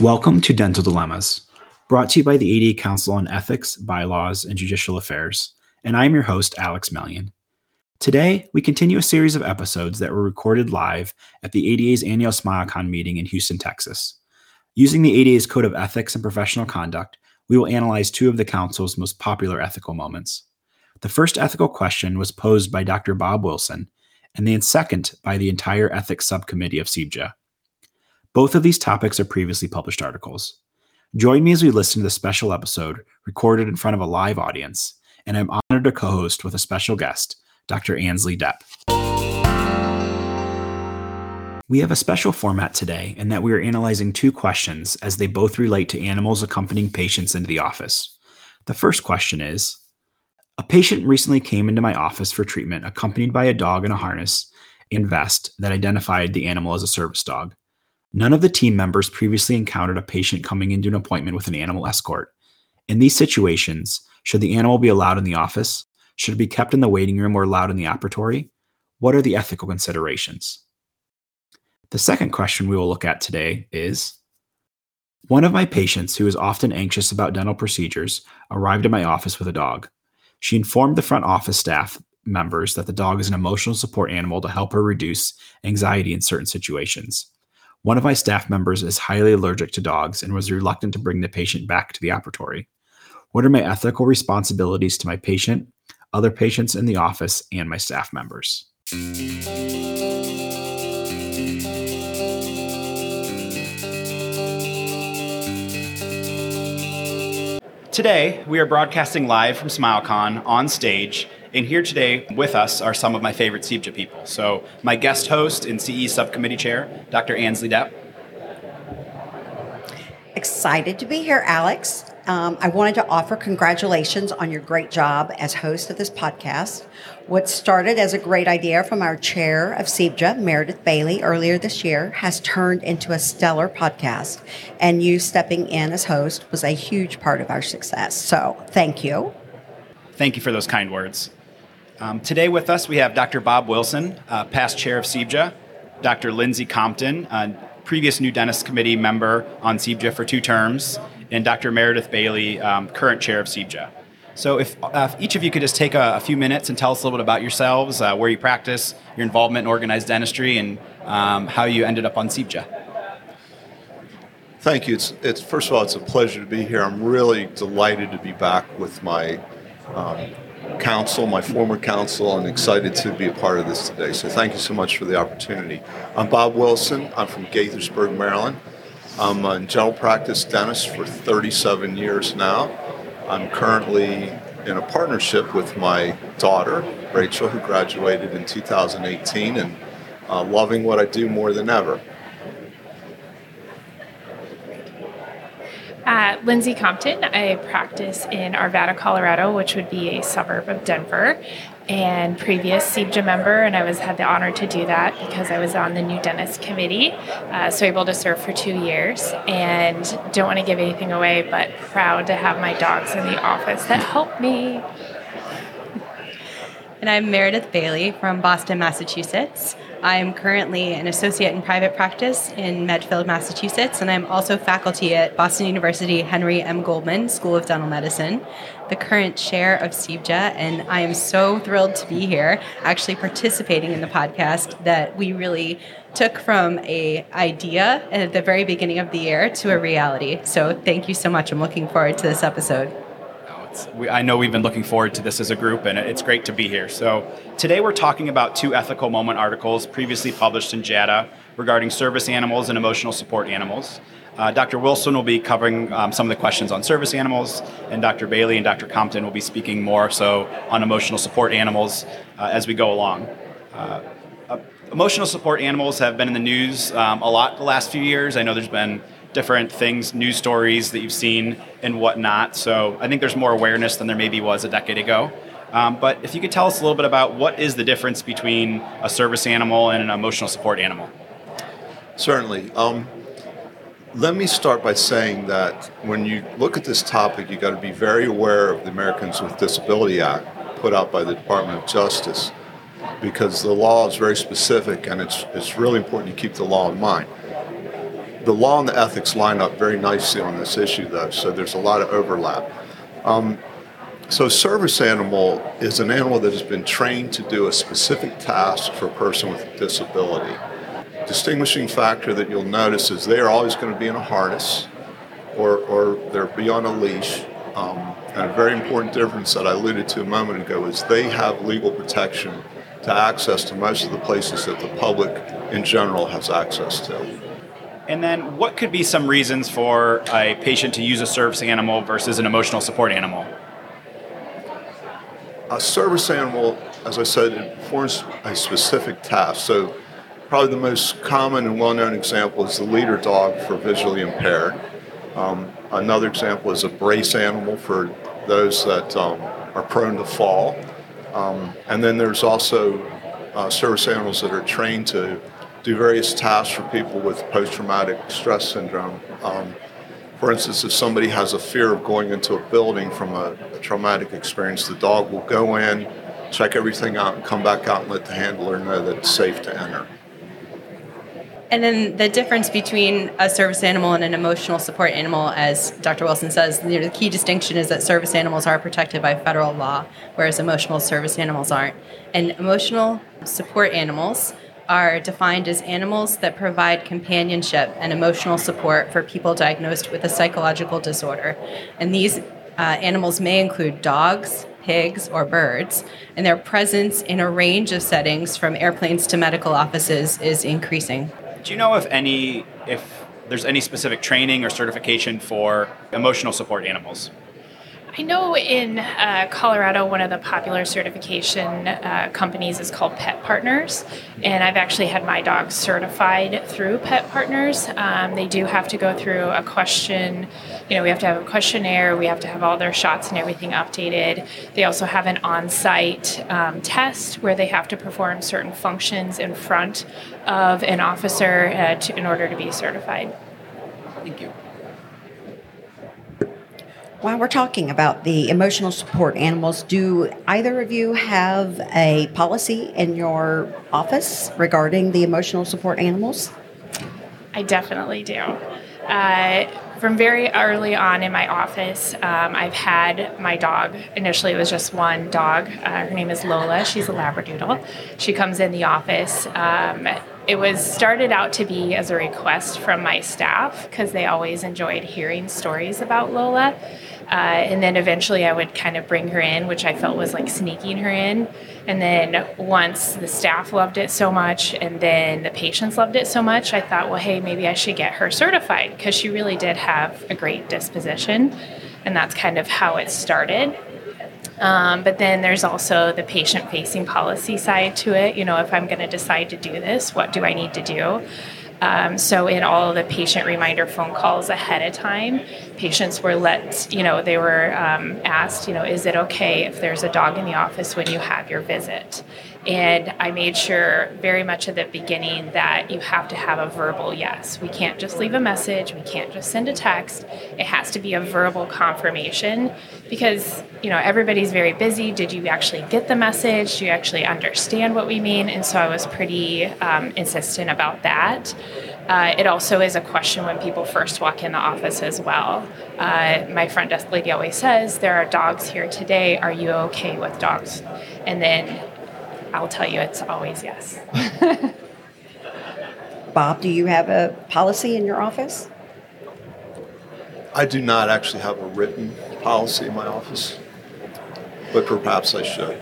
Welcome to Dental Dilemmas, brought to you by the ADA Council on Ethics, Bylaws, and Judicial Affairs, and I'm your host, Alex Mellion. Today, we continue a series of episodes that were recorded live at the ADA's annual SmileCon meeting in Houston, Texas. Using the ADA's Code of Ethics and Professional Conduct, we will analyze two of the Council's most popular ethical moments. The first ethical question was posed by Dr. Bob Wilson, and the second by the entire ethics subcommittee of CEBJA. Both of these topics are previously published articles. Join me as we listen to the special episode recorded in front of a live audience, and I'm honored to co host with a special guest, Dr. Ansley Depp. We have a special format today in that we are analyzing two questions as they both relate to animals accompanying patients into the office. The first question is A patient recently came into my office for treatment accompanied by a dog in a harness and vest that identified the animal as a service dog. None of the team members previously encountered a patient coming into an appointment with an animal escort. In these situations, should the animal be allowed in the office? Should it be kept in the waiting room or allowed in the operatory? What are the ethical considerations? The second question we will look at today is One of my patients, who is often anxious about dental procedures, arrived at my office with a dog. She informed the front office staff members that the dog is an emotional support animal to help her reduce anxiety in certain situations. One of my staff members is highly allergic to dogs and was reluctant to bring the patient back to the operatory. What are my ethical responsibilities to my patient, other patients in the office, and my staff members? Today, we are broadcasting live from SmileCon on stage and here today with us are some of my favorite CEBJA people. So, my guest host and CE Subcommittee Chair, Dr. Ansley Depp. Excited to be here, Alex. Um, I wanted to offer congratulations on your great job as host of this podcast. What started as a great idea from our chair of CEBJA, Meredith Bailey, earlier this year, has turned into a stellar podcast. And you stepping in as host was a huge part of our success. So, thank you. Thank you for those kind words. Um, today with us, we have Dr. Bob Wilson, uh, past chair of CEBJA, Dr. Lindsay Compton, previous New Dentist Committee member on CEBJA for two terms, and Dr. Meredith Bailey, um, current chair of CEBJA. So, if, uh, if, each of you could just take a, a, few minutes and tell us a little bit about yourselves, uh, where you practice, your involvement in organized dentistry, and um, how you ended up on CEBJA. Thank you. It's, it's first of all, it's a pleasure to be here. I'm really delighted to be back with my um, council, my former council, and excited to be a part of this today. So thank you so much for the opportunity. I'm Bob Wilson. I'm from Gaithersburg, Maryland. I'm a general practice dentist for 37 years now. I'm currently in a partnership with my daughter, Rachel, who graduated in 2018, and uh, loving what I do more than ever. Uh, Lindsay Compton. I practice in Arvada, Colorado, which would be a suburb of Denver, and previous CEBJA member, and I was had the honor to do that because I was on the new dentist committee, uh, so able to serve for two years. And don't want to give anything away, but proud to have my dogs in the office that help me. And I'm Meredith Bailey from Boston, Massachusetts. I'm currently an associate in private practice in Medfield, Massachusetts, and I'm also faculty at Boston University Henry M. Goldman School of Dental Medicine, the current chair of CEBJA, and I am so thrilled to be here, actually participating in the podcast that we really took from a idea at the very beginning of the year to a reality. So thank you so much. I'm looking forward to this episode we, I know we've been looking forward to this as a group, and it's great to be here. So today we're talking about two ethical moment articles previously published in JADA regarding service animals and emotional support animals. Uh, Dr. Wilson will be covering um, some of the questions on service animals, and Dr. Bailey and Dr. Compton will be speaking more so on emotional support animals uh, as we go along. Uh, uh emotional support animals have been in the news um, a lot the last few years. I know there's been different things, news stories that you've seen and whatnot. So I think there's more awareness than there maybe was a decade ago. Um, but if you could tell us a little bit about what is the difference between a service animal and an emotional support animal? Certainly. Um, let me start by saying that when you look at this topic, you've got to be very aware of the Americans with Disability Act put out by the Department of Justice because the law is very specific and it's, it's really important to keep the law in mind the law and the ethics line up very nicely on this issue, though, so there's a lot of overlap. Um, so, service animal is an animal that has been trained to do a specific task for a person with a disability. Distinguishing factor that you'll notice is they are always going to be in a harness or, or they're be on a leash. Um, and a very important difference that I alluded to a moment ago is they have legal protection to access to most of the places that the public in general has access to. And then, what could be some reasons for a patient to use a service animal versus an emotional support animal? A service animal, as I said, it performs a specific task. So, probably the most common and well known example is the leader dog for visually impaired. Um, another example is a brace animal for those that um, are prone to fall. Um, and then there's also uh, service animals that are trained to do various tasks for people with post traumatic stress syndrome. Um, for instance, if somebody has a fear of going into a building from a, a, traumatic experience, the dog will go in, check everything out, and come back out and let the handler know that it's safe to enter. And then the difference between a service animal and an emotional support animal, as Dr. Wilson says, the key distinction is that service animals are protected by federal law, whereas emotional service animals aren't. And emotional support animals are defined as animals that provide companionship and emotional support for people diagnosed with a psychological disorder. And these uh, animals may include dogs, pigs, or birds, and their presence in a range of settings from airplanes to medical offices is increasing. Do you know if any if there's any specific training or certification for emotional support animals? I know in uh, Colorado, one of the popular certification uh, companies is called Pet Partners, and I've actually had my dog certified through Pet Partners. Um, they do have to go through a question, you know, we have to have a questionnaire, we have to have all their shots and everything updated. They also have an on site um, test where they have to perform certain functions in front of an officer uh, to, in order to be certified. Thank you. While we're talking about the emotional support animals, do either of you have a policy in your office regarding the emotional support animals? I definitely do. Uh, from very early on in my office, um, I've had my dog. Initially, it was just one dog. Uh, her name is Lola. She's a Labradoodle. She comes in the office. Um, it was started out to be as a request from my staff because they always enjoyed hearing stories about Lola. Uh, and then eventually I would kind of bring her in, which I felt was like sneaking her in. And then once the staff loved it so much and then the patients loved it so much, I thought, well, hey, maybe I should get her certified because she really did have a great disposition. And that's kind of how it started. Um, but then there's also the patient facing policy side to it. You know, if I'm going to decide to do this, what do I need to do? Um, so in all the patient reminder phone calls ahead of time, patients were let, you know, they were um, asked, you know, is it okay if there's a dog in the office when you have your visit? And I made sure very much at the beginning that you have to have a verbal yes. We can't just leave a message, we can't just send a text. It has to be a verbal confirmation because, you know, everybody's very busy. Did you actually get the message? Do you actually understand what we mean? And so I was pretty um, insistent about that. Uh, it also is a question when people first walk in the office as well. Uh, my front desk lady always says, There are dogs here today. Are you okay with dogs? And then I'll tell you it's always yes. Bob, do you have a policy in your office? I do not actually have a written policy in my office, but perhaps I should.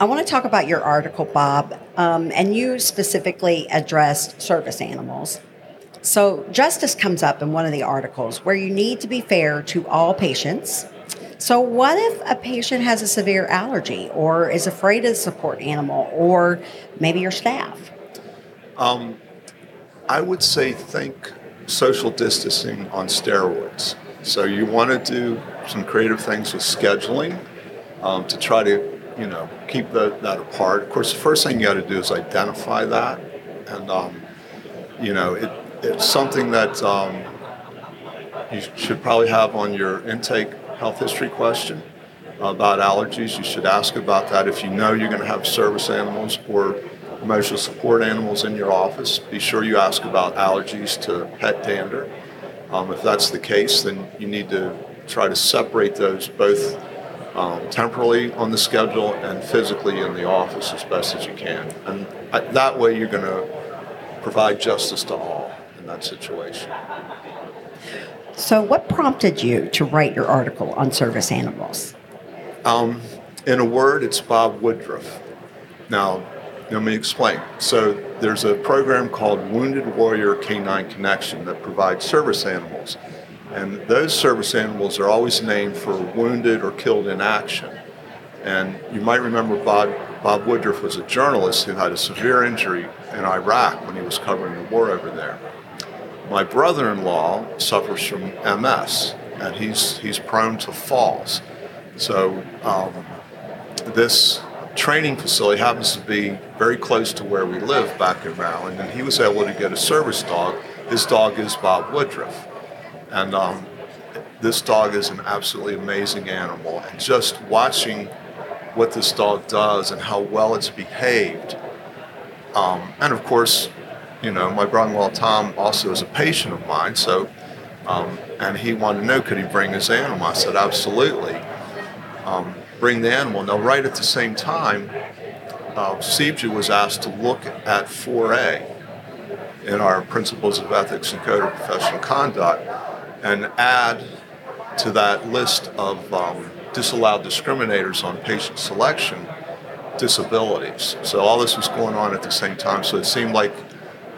I want to talk about your article, Bob, um, and you specifically addressed service animals. So, justice comes up in one of the articles where you need to be fair to all patients so, what if a patient has a severe allergy or is afraid of the support animal or maybe your staff? Um, I would say think social distancing on steroids. So, you want to do some creative things with scheduling um, to try to, you know, keep the, that apart. Of course, the first thing you got to do is identify that. And, um, you know, it, it's something that um, you should probably have on your intake health history question about allergies. You should ask about that if you know you're going to have service animals or emotional support animals in your office, be sure you ask about allergies to pet dander. Um, if that's the case, then you need to try to separate those both um, temporally on the schedule and physically in the office as best as you can. And that way you're going to provide justice to all in that situation. So, what prompted you to write your article on service animals? Um, in a word, it's Bob Woodruff. Now, let me explain. So, there's a program called Wounded Warrior Canine Connection that provides service animals. And those service animals are always named for wounded or killed in action. And you might remember Bob, Bob Woodruff was a journalist who had a severe injury in Iraq when he was covering the war over there. My brother-in-law suffers from MS, and he's he's prone to falls. So um, this training facility happens to be very close to where we live back in Maryland, and he was able to get a service dog. His dog is Bob Woodruff, and um, this dog is an absolutely amazing animal. And just watching what this dog does and how well it's behaved, um, and of course you know, my brother-in-law Tom also is a patient of mine, so um, and he wanted to know could he bring his animal. I said absolutely, um, bring the animal. Now, right at the same time, uh, was asked to look at 4A in our Principles of Ethics and Code of Professional Conduct and add to that list of um, disallowed discriminators on patient selection disabilities. So all this was going on at the same time. So it seemed like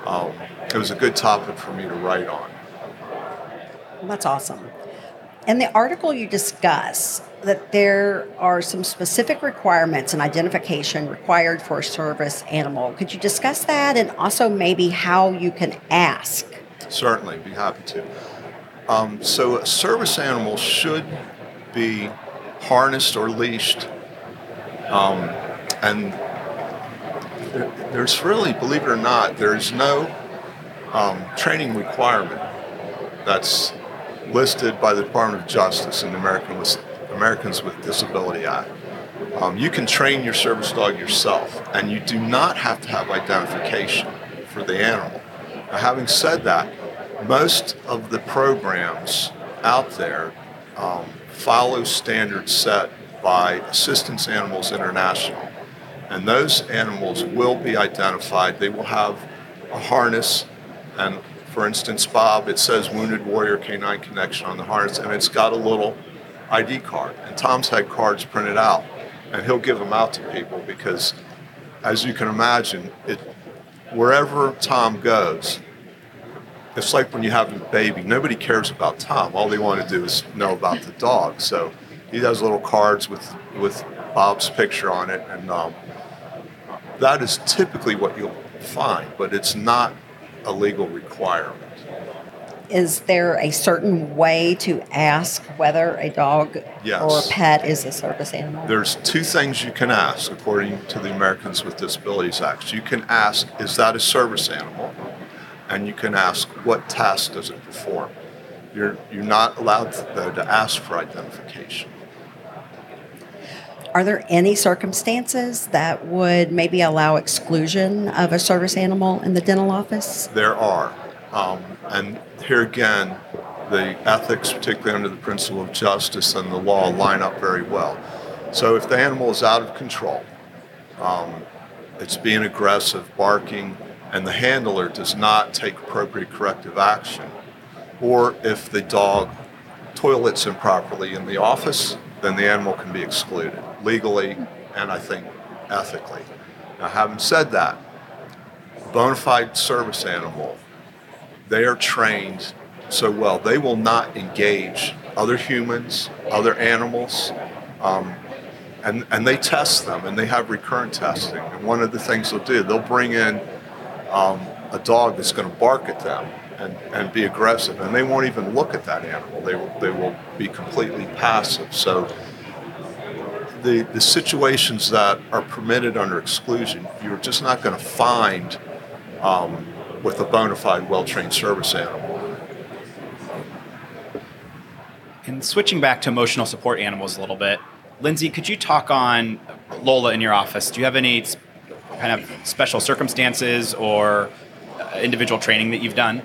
um, it was a good topic for me to write on. That's awesome. In the article, you discuss that there are some specific requirements and identification required for a service animal. Could you discuss that and also maybe how you can ask? Certainly, be happy to. Um, so, a service animal should be harnessed or leashed, um, and there's really, believe it or not, there's no um, training requirement that's listed by the Department of Justice in the American, Americans with Disability Act. Um, you can train your service dog yourself, and you do not have to have identification for the animal. Now, having said that, most of the programs out there um, follow standards set by Assistance Animals International. And those animals will be identified. They will have a harness. And for instance, Bob, it says Wounded Warrior Canine Connection on the harness, and it's got a little ID card. And Tom's had cards printed out, and he'll give them out to people because, as you can imagine, it, wherever Tom goes, it's like when you have a baby. Nobody cares about Tom. All they want to do is know about the dog. So he does little cards with with Bob's picture on it, and um, that is typically what you'll find, but it's not a legal requirement. Is there a certain way to ask whether a dog yes. or a pet is a service animal? There's two things you can ask according to the Americans with Disabilities Act. You can ask, is that a service animal? And you can ask, what task does it perform? You're, you're not allowed, though, to ask for identification. Are there any circumstances that would maybe allow exclusion of a service animal in the dental office? There are. Um, and here again, the ethics, particularly under the principle of justice and the law, line up very well. So if the animal is out of control, um, it's being aggressive, barking, and the handler does not take appropriate corrective action, or if the dog toilets improperly in the office, then the animal can be excluded legally and I think ethically. Now, having said that, bona fide service animal, they are trained so well, they will not engage other humans, other animals, um, and, and they test them and they have recurrent testing. And one of the things they'll do, they'll bring in um, a dog that's going to bark at them and, and be aggressive, and they won't even look at that animal. They will, they will be completely passive. So the, the situations that are permitted under exclusion, you're just not going to find um, with a bona fide, well trained service animal. And switching back to emotional support animals a little bit, Lindsay, could you talk on Lola in your office? Do you have any kind of special circumstances or uh, individual training that you've done?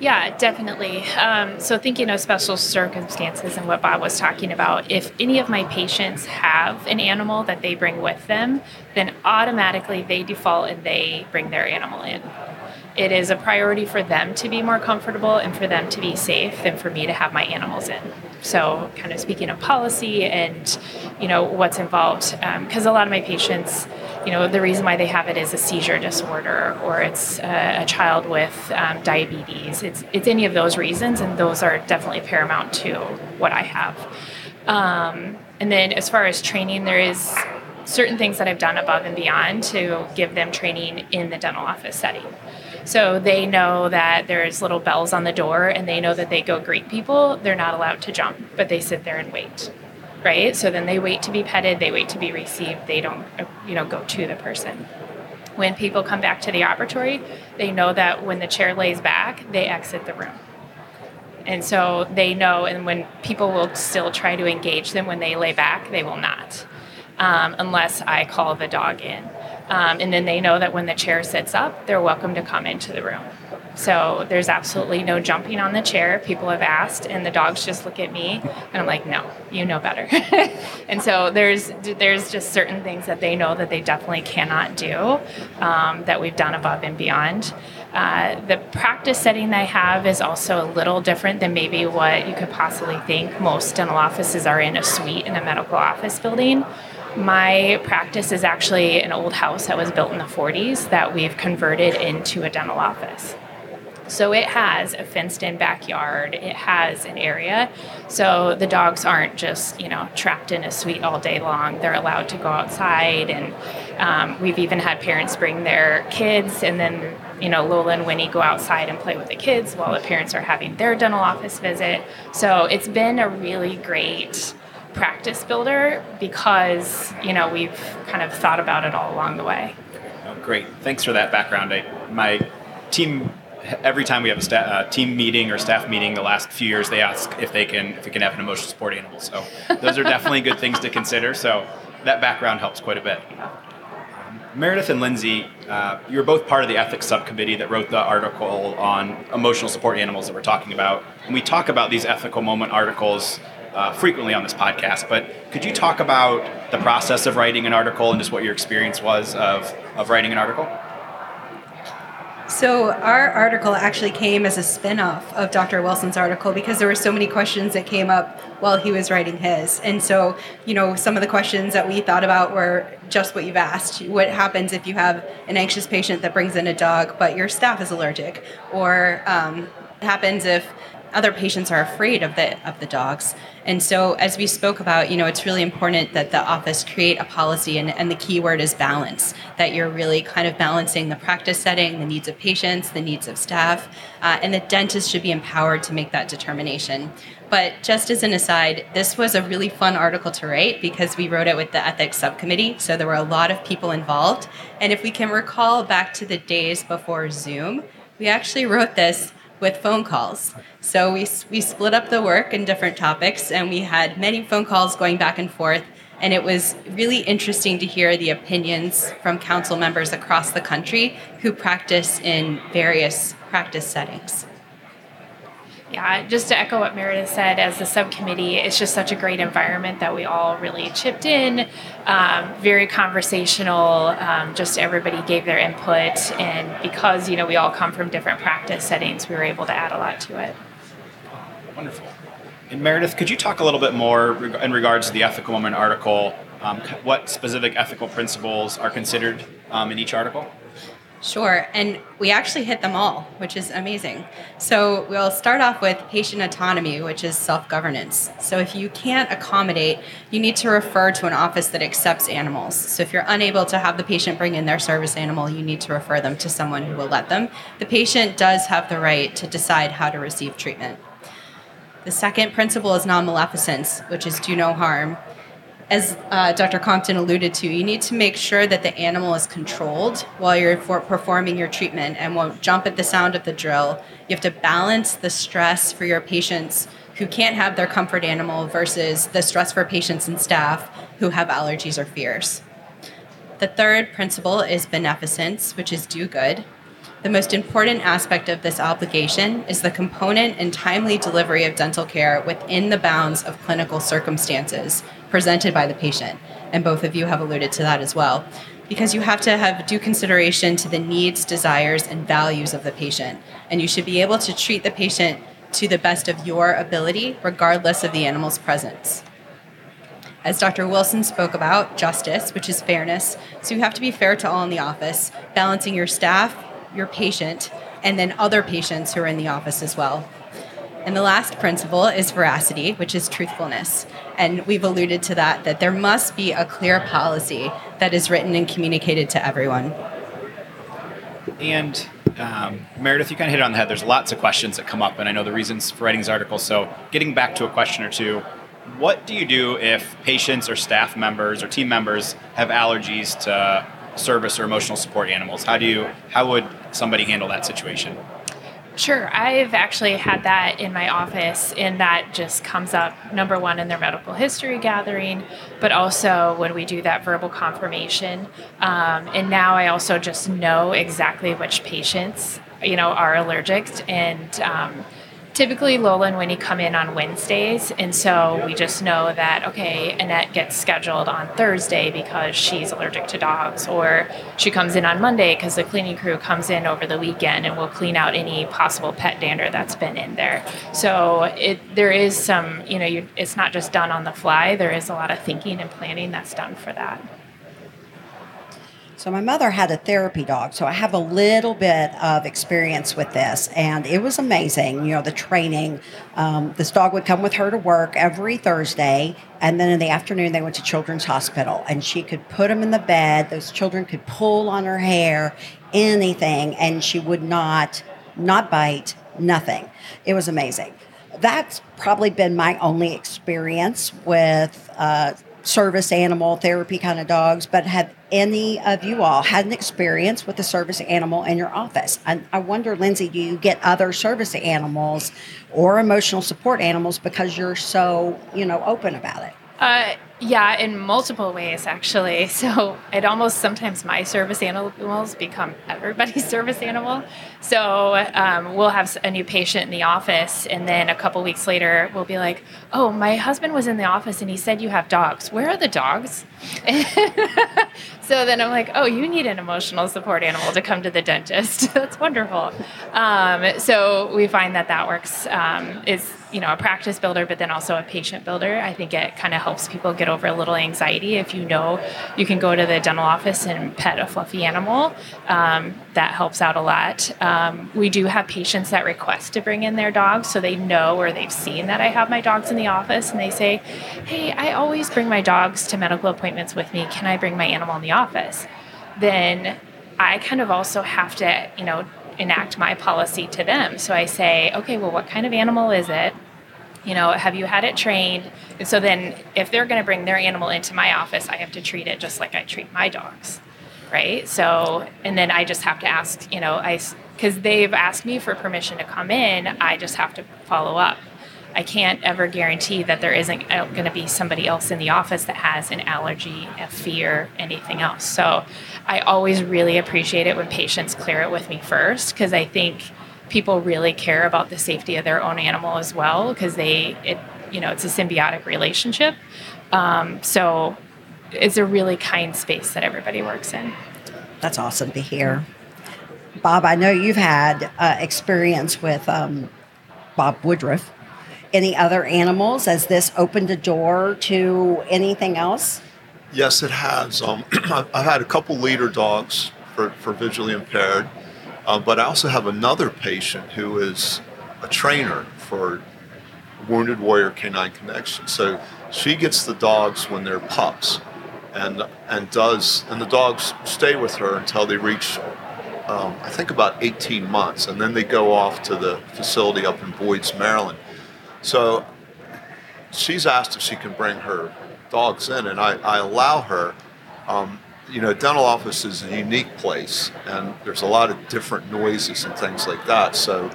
Yeah, definitely. Um, so, thinking of special circumstances and what Bob was talking about, if any of my patients have an animal that they bring with them, then automatically they default and they bring their animal in. It is a priority for them to be more comfortable and for them to be safe than for me to have my animals in. So, kind of speaking of policy and you know what's involved, because um, a lot of my patients, you know, the reason why they have it is a seizure disorder or it's a, a child with um, diabetes. It's it's any of those reasons, and those are definitely paramount to what I have. Um, and then as far as training, there is certain things that I've done above and beyond to give them training in the dental office setting. So they know that there's little bells on the door and they know that they go greet people. They're not allowed to jump, but they sit there and wait. Right? So then they wait to be petted, they wait to be received. They don't, you know, go to the person. When people come back to the operatory, they know that when the chair lays back, they exit the room. And so they know, and when people will still try to engage them when they lay back, they will not, um, unless I call the dog in. Um, and then they know that when the chair sits up, they're welcome to come into the room. So there's absolutely no jumping on the chair. People have asked, and the dogs just look at me, and I'm like, "No, you know better." and so there's there's just certain things that they know that they definitely cannot do um, that we've done above and beyond. Uh, the practice setting I have is also a little different than maybe what you could possibly think. Most dental offices are in a suite in a medical office building. My practice is actually an old house that was built in the 40s that we've converted into a dental office. So it has a fenced in backyard, it has an area. So the dogs aren't just, you know, trapped in a suite all day long. They're allowed to go outside. And um, we've even had parents bring their kids and then, you know, Lola and Winnie go outside and play with the kids while the parents are having their dental office visit. So it's been a really great practice builder because you know we've kind of thought about it all along the way. Oh, great, thanks for that background. I, my team every time we have a sta- uh, team meeting or staff meeting the last few years they ask if they can if we can have an emotional support animal. So those are definitely good things to consider. So that background helps quite a bit. Meredith and lindsay uh, you were both part of the ethics subcommittee that wrote the article on emotional support animals that we're talking about. And we talk about these ethical moment articles uh, frequently on this podcast, but could you talk about the process of writing an article and just what your experience was of, of writing an article? So, our article actually came as a spin off of Dr. Wilson's article because there were so many questions that came up while he was writing his. And so, you know, some of the questions that we thought about were just what you've asked. What happens if you have an anxious patient that brings in a dog, but your staff is allergic? Or um, happens if other patients are afraid of the of the dogs. And so as we spoke about, you know, it's really important that the office create a policy and, and the key word is balance, that you're really kind of balancing the practice setting, the needs of patients, the needs of staff, uh, and the dentist should be empowered to make that determination. But just as an aside, this was a really fun article to write because we wrote it with the ethics subcommittee. So there were a lot of people involved. And if we can recall back to the days before Zoom, we actually wrote this with phone calls. So we, we split up the work in different topics and we had many phone calls going back and forth. And it was really interesting to hear the opinions from council members across the country who practice in various practice settings. Yeah, just to echo what Meredith said, as the subcommittee, it's just such a great environment that we all really chipped in. Um, very conversational. Um, just everybody gave their input, and because you know we all come from different practice settings, we were able to add a lot to it. Wonderful. And Meredith, could you talk a little bit more in regards to the ethical moment article? Um, what specific ethical principles are considered um, in each article? Sure, and we actually hit them all, which is amazing. So we'll start off with patient autonomy, which is self governance. So if you can't accommodate, you need to refer to an office that accepts animals. So if you're unable to have the patient bring in their service animal, you need to refer them to someone who will let them. The patient does have the right to decide how to receive treatment. The second principle is non maleficence, which is do no harm as uh, Dr. Compton alluded to, you need to make sure that the animal is controlled while you're performing your treatment and won't jump at the sound of the drill. You have to balance the stress for your patients who can't have their comfort animal versus the stress for patients and staff who have allergies or fears. The third principle is beneficence, which is do good. The most important aspect of this obligation is the component and timely delivery of dental care within the bounds of clinical circumstances presented by the patient. And both of you have alluded to that as well. Because you have to have due consideration to the needs, desires, and values of the patient. And you should be able to treat the patient to the best of your ability, regardless of the animal's presence. As Dr. Wilson spoke about, justice, which is fairness. So you have to be fair to all in the office, balancing your staff, your patient, and then other patients who are in the office as well. And the last principle is veracity, which is truthfulness. And we've alluded to that, that there must be a clear policy that is written and communicated to everyone. And um, Meredith, you kind of hit it on the head. There's lots of questions that come up, and I know the reasons for writing these articles. So, getting back to a question or two, what do you do if patients or staff members or team members have allergies to service or emotional support animals? How do you how would somebody handle that situation? Sure. I've actually had that in my office, and that just comes up number one in their medical history gathering, but also when we do that verbal confirmation. Um, and now I also just know exactly which patients, you know, are allergic, and um, typically Lola and Winnie come in on Wednesdays, and so we just know that okay, Annette gets scheduled on Thursday because she's allergic to dogs, or she comes in on Monday because the cleaning crew comes in over the weekend and will clean out any possible pet dander that's been in there. So it there is some, you know, you, it's not just done on the fly. There is a lot of thinking and planning that's done for that. So my mother had a therapy dog, so I have a little bit of experience with this, and it was amazing. You know, the training. Um, this dog would come with her to work every Thursday, and then in the afternoon they went to Children's Hospital, and she could put them in the bed. Those children could pull on her hair, anything, and she would not not bite, nothing. It was amazing. That's probably been my only experience with. Uh, service animal therapy kind of dogs, but have any of you all had an experience with a service animal in your office? I, I wonder, Lindsay, do you get other service animals or emotional support animals because you're so, you know, open about it? Uh, yeah, in multiple ways, actually. So it almost sometimes my service animals become everybody's service animal. So um, we'll have a new patient in the office, and then a couple weeks later, we'll be like, "Oh, my husband was in the office, and he said you have dogs. Where are the dogs?" so then I'm like, "Oh, you need an emotional support animal to come to the dentist. That's wonderful." Um, so we find that that works. Um, is you know a practice builder, but then also a patient builder. I think it kind of helps people get over a little anxiety if you know you can go to the dental office and pet a fluffy animal. Um, that helps out a lot. Um, we do have patients that request to bring in their dogs so they know or they've seen that I have my dogs in the office and they say, Hey, I always bring my dogs to medical appointments with me. Can I bring my animal in the office? Then I kind of also have to, you know, enact my policy to them. So I say, okay, well, what kind of animal is it? You know, have you had it trained? And so then, if they're going to bring their animal into my office, I have to treat it just like I treat my dogs, right? So, and then I just have to ask, you know, I because they've asked me for permission to come in, I just have to follow up. I can't ever guarantee that there isn't going to be somebody else in the office that has an allergy, a fear, anything else. So I always really appreciate it when patients clear it with me first because I think people really care about the safety of their own animal as well because they it you know it's a symbiotic relationship. Um, so it's a really kind space that everybody works in. That's awesome to hear. Bob i know you've had uh, experience with um, bob woodruff any other animals has this opened a door to anything else yes it has um, i've had a couple leader dogs for, for visually impaired uh, but I also have another patient who is a trainer for Wounded Warrior Canine Connection. So she gets the dogs when they're pups, and and does and the dogs stay with her until they reach, um, I think about 18 months, and then they go off to the facility up in Boyds, Maryland. So she's asked if she can bring her dogs in, and I, I allow her. Um, you know, dental office is a unique place, and there's a lot of different noises and things like that. So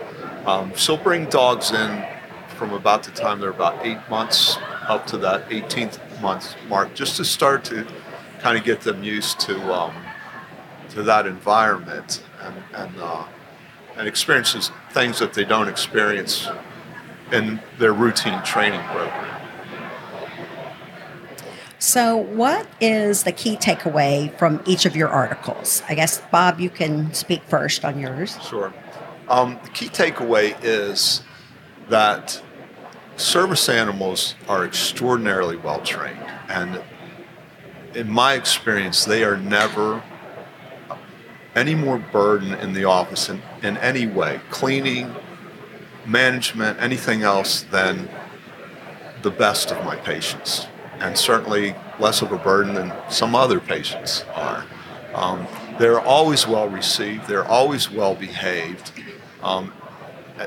um, she'll bring dogs in from about the time they're about eight months up to that 18th month mark, just to start to kind of get them used to um, to that environment and and, uh, and experiences things that they don't experience in their routine training program. So, what is the key takeaway from each of your articles? I guess, Bob, you can speak first on yours. Sure. Um, the key takeaway is that service animals are extraordinarily well trained. And in my experience, they are never any more burden in the office in, in any way, cleaning, management, anything else than the best of my patients and certainly less of a burden than some other patients are. Um, they're always well received, they're always well behaved. Um,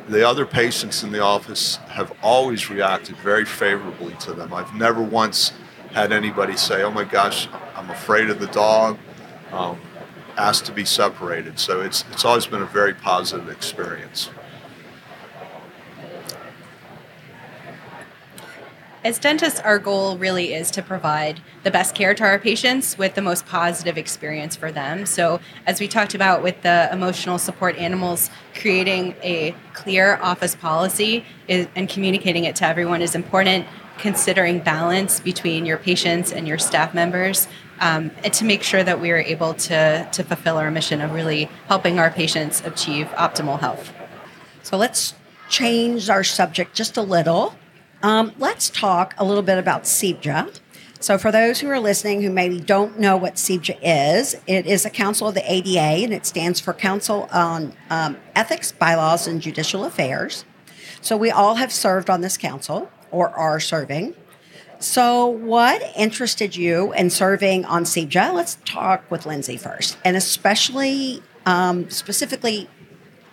the other patients in the office have always reacted very favorably to them. I've never once had anybody say, "Oh my gosh, I'm afraid of the dog," um, asked to be separated. So it's it's always been a very positive experience. As dentists, our goal really is to provide the best care to our patients with the most positive experience for them. So, as we talked about with the emotional support animals, creating a clear office policy is, and communicating it to everyone is important, considering balance between your patients and your staff members. Um, and to make sure that we are able to, to fulfill our mission of really helping our patients achieve optimal health. So, let's change our subject just a little um, let's talk a little bit about CEBJA. So, for those who are listening who maybe don't know what CEBJA is, it is a council of the ADA and it stands for Council on um, Ethics, Bylaws, and Judicial Affairs. So, we all have served on this council or are serving. So, what interested you in serving on CEBJA? Let's talk with Lindsay first, and especially um, specifically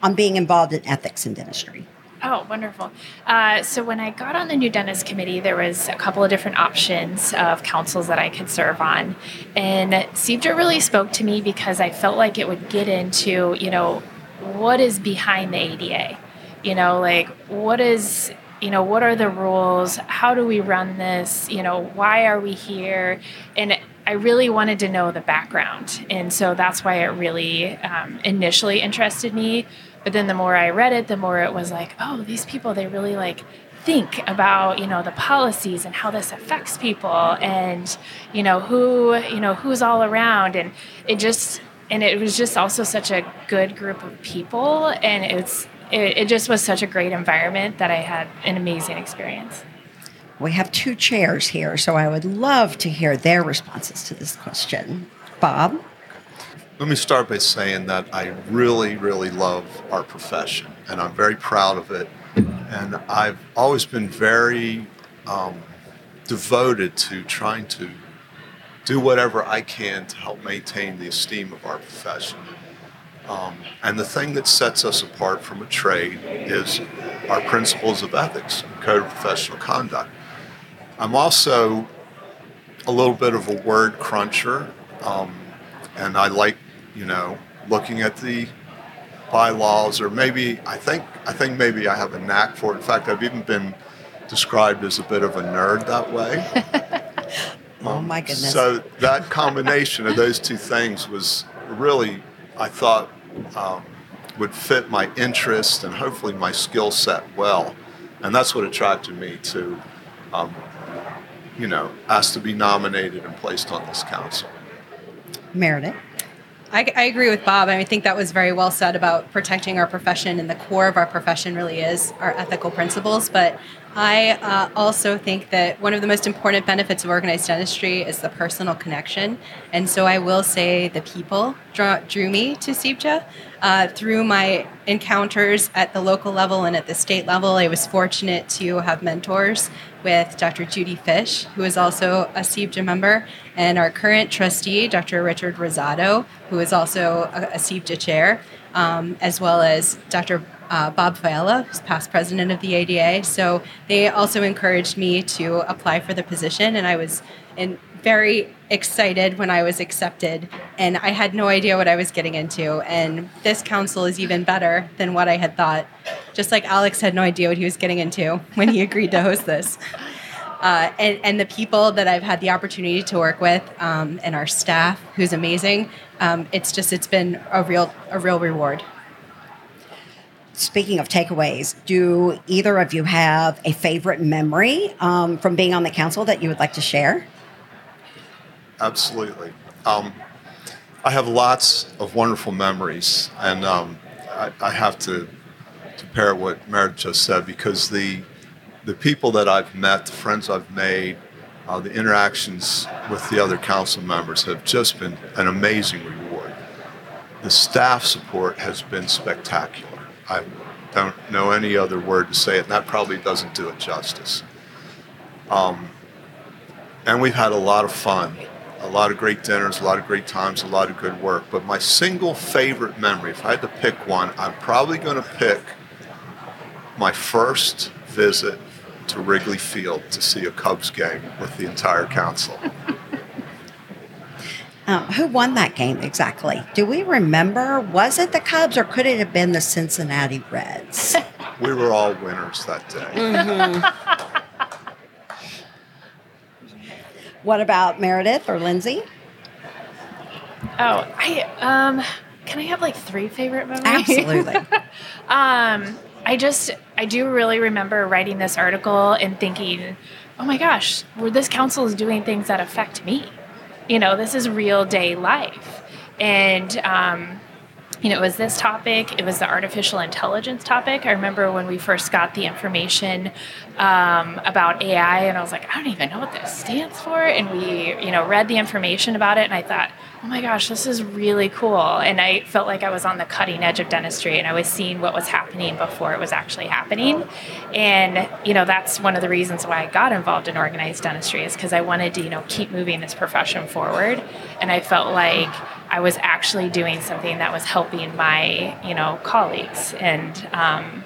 on being involved in ethics in dentistry. Oh, wonderful. Uh, so when I got on the new dentist committee, there was a couple of different options of councils that I could serve on. And CEBJA really spoke to me because I felt like it would get into, you know, what is behind the ADA? You know, like what is you know what are the rules how do we run this you know why are we here and i really wanted to know the background and so that's why it really um, initially interested me but then the more I read it, the more it was like, oh, these people, they really like think about you know the policies and how this affects people and you know who you know who's all around. And it just and it was just also such a good group of people. And it's it, it just was such a great environment that i had an amazing experience. We have two chairs here so i would love to hear their responses to this question. Bob let me start by saying that I really, really love our profession and I'm very proud of it. And I've always been very um, devoted to trying to do whatever I can to help maintain the esteem of our profession. Um, and the thing that sets us apart from a trade is our principles of ethics and code of professional conduct. I'm also a little bit of a word cruncher, um, and I like you know, looking at the bylaws, or maybe I think I think maybe I have a knack for it. In fact, I've even been described as a bit of a nerd that way. oh my goodness! So that combination of those two things was really, I thought, um, would fit my interest and hopefully my skill set well, and that's what attracted me to, um, you know, asked to be nominated and placed on this council. Meredith. I, I, agree with Bob. I, I think that was very well said about protecting our profession, and the core of our profession really is our ethical principles. But I uh, also think that one of the most important benefits of organized dentistry is the personal connection. And so I will say the people draw, drew me to CEBJA. Uh, through my encounters at the local level and at the state level, I was fortunate to have mentors with Dr. Judy Fish, who is also a CEBJA member, and our current trustee, Dr. Richard Rosato, who is also a, a CEBJA chair, um, as well as Dr uh, Bob Faiella, who's past president of the ADA. So they also encouraged me to apply for the position, and I was in, very excited when I was accepted, and I had no idea what I was getting into. And this council is even better than what I had thought. Just like Alex had no idea what he was getting into when he agreed to host this. Uh, and, and the people that I've had the opportunity to work with um, and our staff, who's amazing. Um, it's just it's been a real a real reward. Speaking of takeaways, do either of you have a favorite memory um, from being on the council that you would like to share? Absolutely. Um, I have lots of wonderful memories, and um, I, I, have to, to pair what Meredith just said because the the people that I've met, the friends I've made, uh, the interactions with the other council members have just been an amazing reward. The staff support has been spectacular. I don't know any other word to say it, and that probably doesn't do it justice. Um, and we've had a lot of fun, a lot of great dinners, a lot of great times, a lot of good work. But my single favorite memory, if I had to pick one, I'm probably going to pick my first visit to Wrigley Field to see a Cubs game with the entire council. Um, who won that game exactly? Do we remember? Was it the Cubs or could it have been the Cincinnati Reds? we were all winners that day. Mm-hmm. what about Meredith or Lindsay? Oh, I um, can I have like three favorite memories? Absolutely. um, I just I do really remember writing this article and thinking, oh my gosh, this council is doing things that affect me you know, this is real day life. And, um, you know, it was this topic, it was the artificial intelligence topic. I remember when we first got the information um, about AI, and I was like, I don't even know what this stands for. And we, you know, read the information about it, and I thought, oh my gosh, this is really cool. And I felt like I was on the cutting edge of dentistry and I was seeing what was happening before it was actually happening. And, you know, that's one of the reasons why I got involved in organized dentistry is because I wanted to, you know, keep moving this profession forward. And I felt like I was actually doing something that was helping my, you know, colleagues. And, um,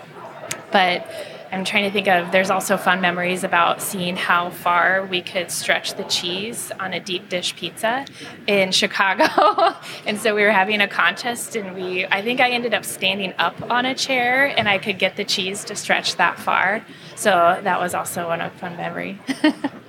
but, I'm trying to think of there's also fun memories about seeing how far we could stretch the cheese on a deep dish pizza in Chicago. and so we were having a contest and we I think I ended up standing up on a chair and I could get the cheese to stretch that far. So that was also one a fun memory.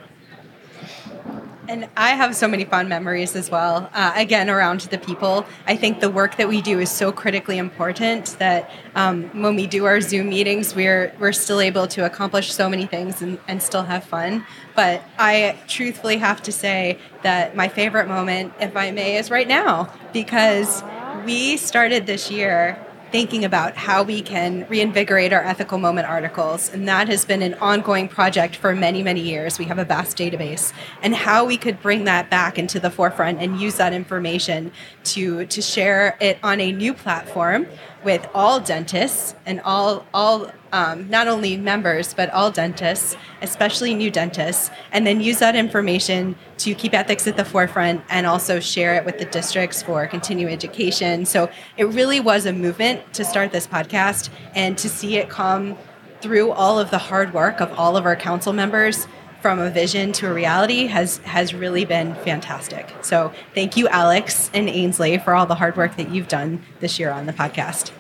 And I have so many fond memories as well. Uh, again, around the people. I think the work that we do is so critically important that um, when we do our Zoom meetings, we're we're still able to accomplish so many things and, and still have fun. But I truthfully have to say that my favorite moment, if I may, is right now because we started this year thinking about how we can reinvigorate our ethical moment articles. And that has been an ongoing project for many, many years. We have a vast database. And how we could bring that back into the forefront and use that information to, to share it on a new platform with all dentists and all all um, not only members but all dentists, especially new dentists, and then use that information to keep ethics at the forefront and also share it with the districts for continuing education. So it really was a movement to start this podcast and to see it come through all of the hard work of all of our council members from a vision to a reality has has really been fantastic. So thank you, Alex and Ansley, for all the hard work that you've done this year on the podcast.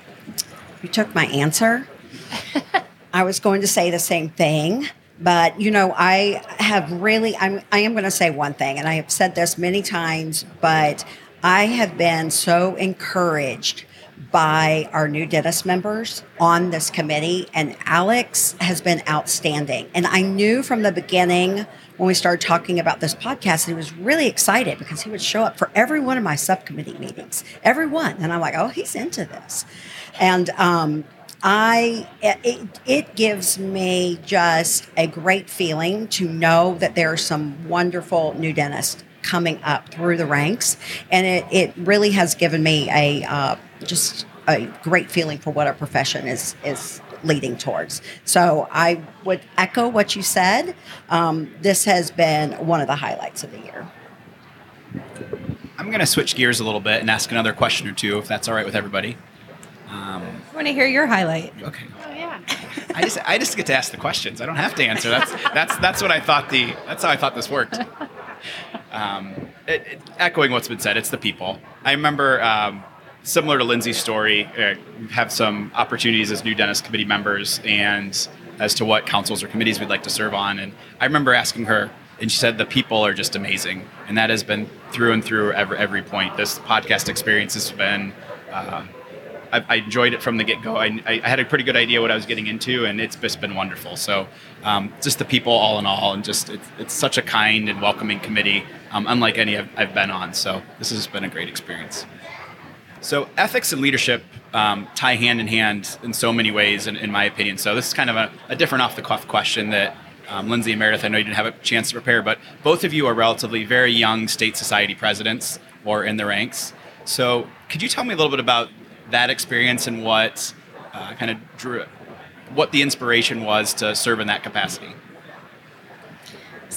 You took my answer. I was going to say the same thing, but you know, I have really I'm I am going to say one thing, and I have said this many times, but I have been so encouraged by our new dentist members on this committee, and Alex has been outstanding. And I knew from the beginning when we started talking about this podcast, he was really excited because he would show up for every one of my subcommittee meetings, every one. And I'm like, oh, he's into this. And um, I it, it gives me just a great feeling to know that there are some wonderful new dentists coming up through the ranks, and it, it really has given me a uh, just a great feeling for what our profession is is leading towards. So I would echo what you said. Um, this has been one of the highlights of the year. I'm going to switch gears a little bit and ask another question or two, if that's all right with everybody. Um, I want to hear your highlight. Okay. Oh yeah. I just I just get to ask the questions. I don't have to answer. That's that's that's what I thought the that's how I thought this worked. Um, it, it, echoing what's been said, it's the people. I remember um, similar to Lindsay's story, uh, have some opportunities as new dentist committee members, and as to what councils or committees we'd like to serve on. And I remember asking her, and she said the people are just amazing, and that has been through and through every every point. This podcast experience has been. Uh, I, I, enjoyed it from the get go. I, I, had a pretty good idea what I was getting into, and it's just been wonderful. So, um, just the people, all in all, and just it's, it's such a kind and welcoming committee, um, unlike any I've, I've, been on. So, this has been a great experience. So, ethics and leadership um, tie hand in hand in so many ways, in, in my opinion. So, this is kind of a, a different off the cuff question that um, Lindsay and Meredith, I know you didn't have a chance to prepare, but both of you are relatively very young state society presidents or in the ranks. So, could you tell me a little bit about that experience and what uh, kind of drew what the inspiration was to serve in that capacity.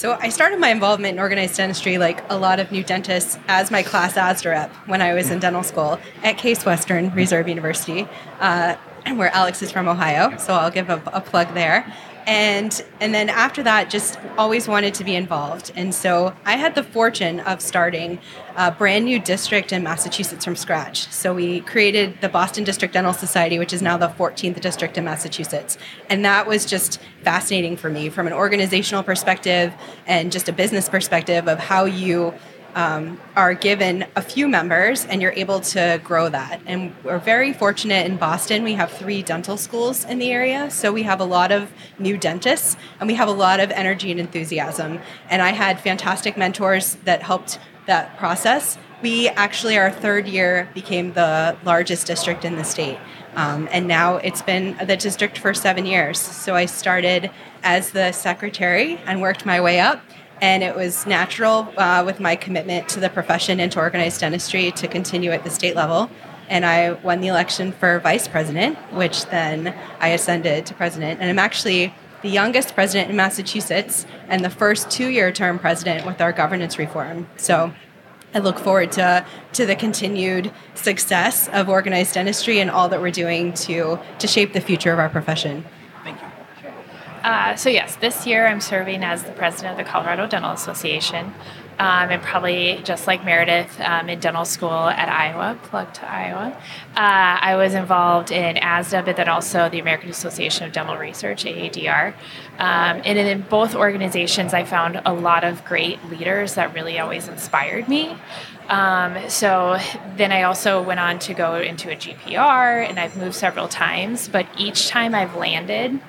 So I started my involvement in organized dentistry, like a lot of new dentists, as my class ASDA rep when I was in dental school at Case Western Reserve University, uh, where Alex is from Ohio. So I'll give a, a plug there and and then after that just always wanted to be involved. And so i had the fortune of starting a brand new district in massachusetts from scratch. So we created the boston district dental society which is now the 14th district in massachusetts. And that was just fascinating for me from an organizational perspective and just a business perspective of how you um, are given a few members and you're able to grow that. And we're very fortunate in Boston. We have three dental schools in the area. So we have a lot of new dentists and we have a lot of energy and enthusiasm. And I had fantastic mentors that helped that process. We actually, our third year, became the largest district in the state. Um, and now it's been the district for seven years. So I started as the secretary and worked my way up and it was natural uh, with my commitment to the profession and to organized dentistry to continue at the state level. And I won the election for vice president, which then I ascended to president. And I'm actually the youngest president in Massachusetts and the first two year term president with our governance reform. So I look forward to, to the continued success of organized dentistry and all that we're doing to, to shape the future of our profession. Uh, so yes, this year I'm serving as the president of the Colorado Dental Association. Um, and probably just like Meredith um, in dental school at Iowa, plug to Iowa. Uh, I was involved in ASDA, but then also the American Association of Dental Research, AADR. Um, and in both organizations, I found a lot of great leaders that really always inspired me. Um, so then I also went on to go into a GPR, and I've moved several times, but each time I've landed,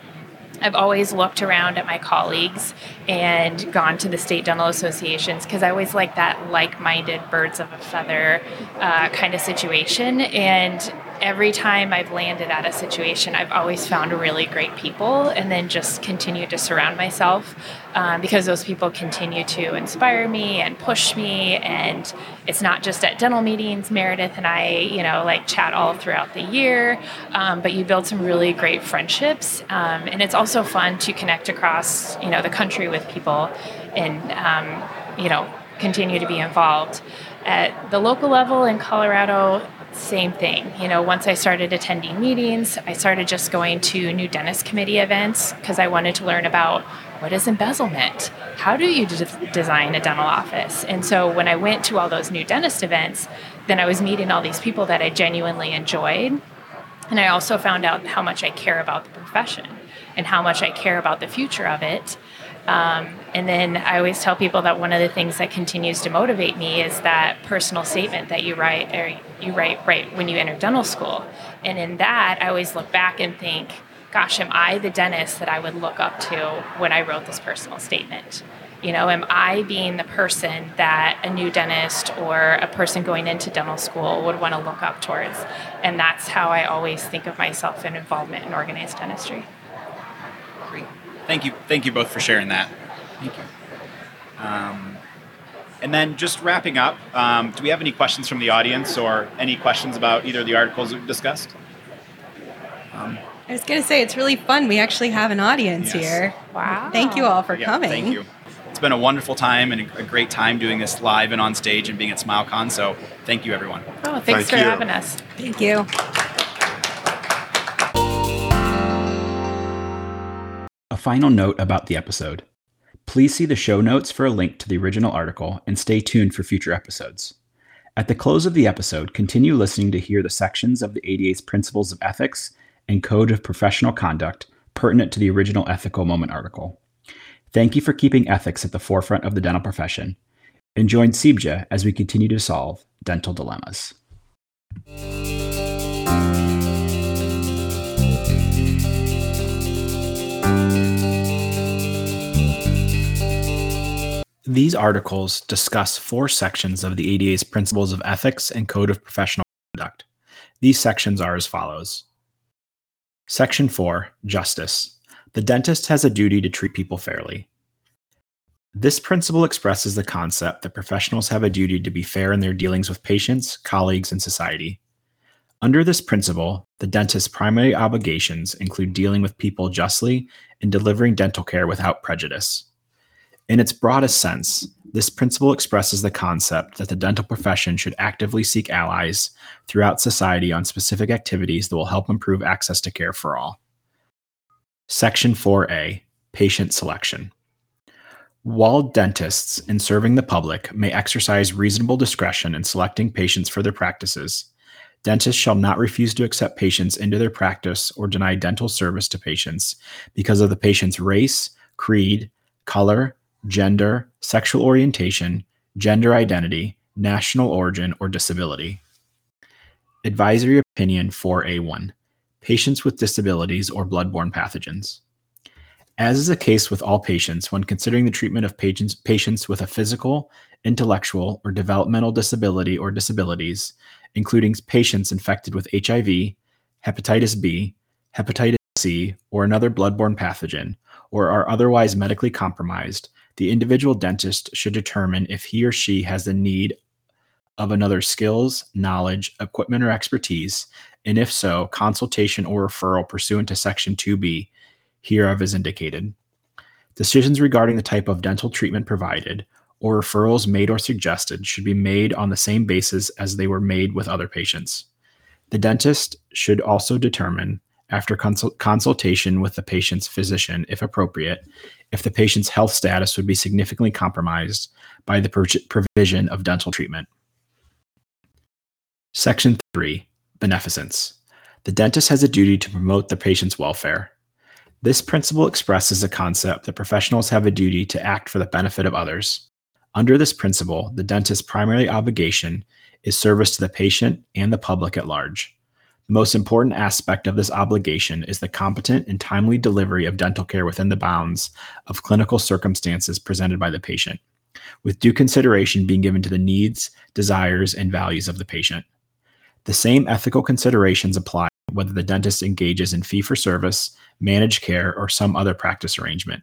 I've always looked around at my colleagues and gone to the state dental associations because I always like that like minded birds of a feather uh, kind of situation. And every time I've landed at a situation, I've always found really great people and then just continue to surround myself um, because those people continue to inspire me and push me. And it's not just at dental meetings. Meredith and I, you know, like chat all throughout the year, um, but you build some really great friendships. Um, and it's also fun to connect across, you know, the country with people and, um, you know, continue to be involved. At the local level in Colorado, same thing. You know, once I started attending meetings, I started just going to new dentist committee events because I wanted to learn about what is embezzlement? How do you de- design a dental office? And so when I went to all those new dentist events, then I was meeting all these people that I genuinely enjoyed. And I also found out how much I care about the profession and how much I care about the future of it. Um, and then I always tell people that one of the things that continues to motivate me is that personal statement that you write or you write right when you enter dental school. And in that, I always look back and think, gosh, am I the dentist that I would look up to when I wrote this personal statement? You know, am I being the person that a new dentist or a person going into dental school would want to look up towards? And that's how I always think of myself in involvement in organized dentistry. Great. Thank you. Thank you both for sharing that. Thank you. Um, and then just wrapping up, um, do we have any questions from the audience or any questions about either of the articles we've discussed? Um, I was going to say, it's really fun. We actually have an audience yes. here. Wow. Thank you all for yeah, coming. Thank you. It's been a wonderful time and a great time doing this live and on stage and being at SmileCon. So thank you, everyone. Oh, thanks thank for you. having us. Thank you. Final note about the episode. Please see the show notes for a link to the original article and stay tuned for future episodes. At the close of the episode, continue listening to hear the sections of the ADA's Principles of Ethics and Code of Professional Conduct pertinent to the original Ethical Moment article. Thank you for keeping ethics at the forefront of the dental profession and join CEBJA as we continue to solve dental dilemmas. These articles discuss four sections of the ADA's Principles of Ethics and Code of Professional Conduct. These sections are as follows Section 4 Justice. The dentist has a duty to treat people fairly. This principle expresses the concept that professionals have a duty to be fair in their dealings with patients, colleagues, and society. Under this principle, the dentist's primary obligations include dealing with people justly and delivering dental care without prejudice. In its broadest sense, this principle expresses the concept that the dental profession should actively seek allies throughout society on specific activities that will help improve access to care for all. Section 4A Patient Selection. While dentists, in serving the public, may exercise reasonable discretion in selecting patients for their practices, dentists shall not refuse to accept patients into their practice or deny dental service to patients because of the patient's race, creed, color, gender, sexual orientation, gender identity, national origin, or disability. Advisory Opinion 4A1 Patients with disabilities or bloodborne pathogens. As is the case with all patients, when considering the treatment of patients, patients with a physical, intellectual, or developmental disability or disabilities, including patients infected with HIV, hepatitis B, hepatitis C, or another bloodborne pathogen, or are otherwise medically compromised, the individual dentist should determine if he or she has the need of another skills, knowledge, equipment, or expertise, and if so, consultation or referral pursuant to Section 2B hereof is indicated. Decisions regarding the type of dental treatment provided or referrals made or suggested should be made on the same basis as they were made with other patients. The dentist should also determine, after consult- consultation with the patient's physician, if appropriate, if the patient's health status would be significantly compromised by the provision of dental treatment. Section 3 Beneficence. The dentist has a duty to promote the patient's welfare. This principle expresses the concept that professionals have a duty to act for the benefit of others. Under this principle, the dentist's primary obligation is service to the patient and the public at large. The most important aspect of this obligation is the competent and timely delivery of dental care within the bounds of clinical circumstances presented by the patient, with due consideration being given to the needs, desires, and values of the patient. The same ethical considerations apply whether the dentist engages in fee for service, managed care, or some other practice arrangement.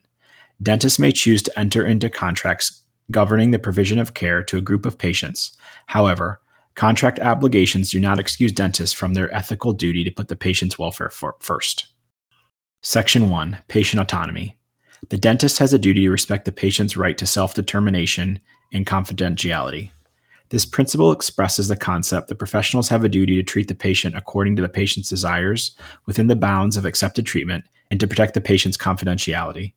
Dentists may choose to enter into contracts governing the provision of care to a group of patients. However, Contract obligations do not excuse dentists from their ethical duty to put the patient's welfare first. Section 1 Patient Autonomy. The dentist has a duty to respect the patient's right to self determination and confidentiality. This principle expresses the concept that professionals have a duty to treat the patient according to the patient's desires within the bounds of accepted treatment and to protect the patient's confidentiality.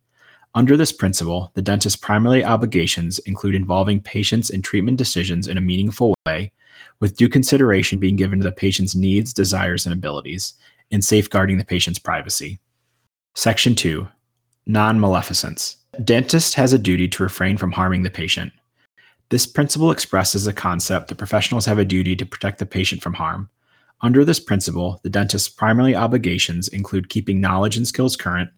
Under this principle, the dentist's primary obligations include involving patients in treatment decisions in a meaningful way, with due consideration being given to the patient's needs, desires, and abilities, and safeguarding the patient's privacy. Section 2 Non maleficence. Dentist has a duty to refrain from harming the patient. This principle expresses the concept that professionals have a duty to protect the patient from harm. Under this principle, the dentist's primary obligations include keeping knowledge and skills current,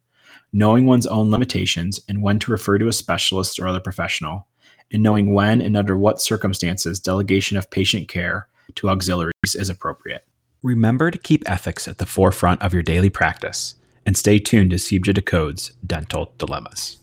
knowing one's own limitations and when to refer to a specialist or other professional, and knowing when and under what circumstances delegation of patient care to auxiliaries is appropriate. Remember to keep ethics at the forefront of your daily practice and stay tuned to CEBJA Decodes Dental Dilemmas.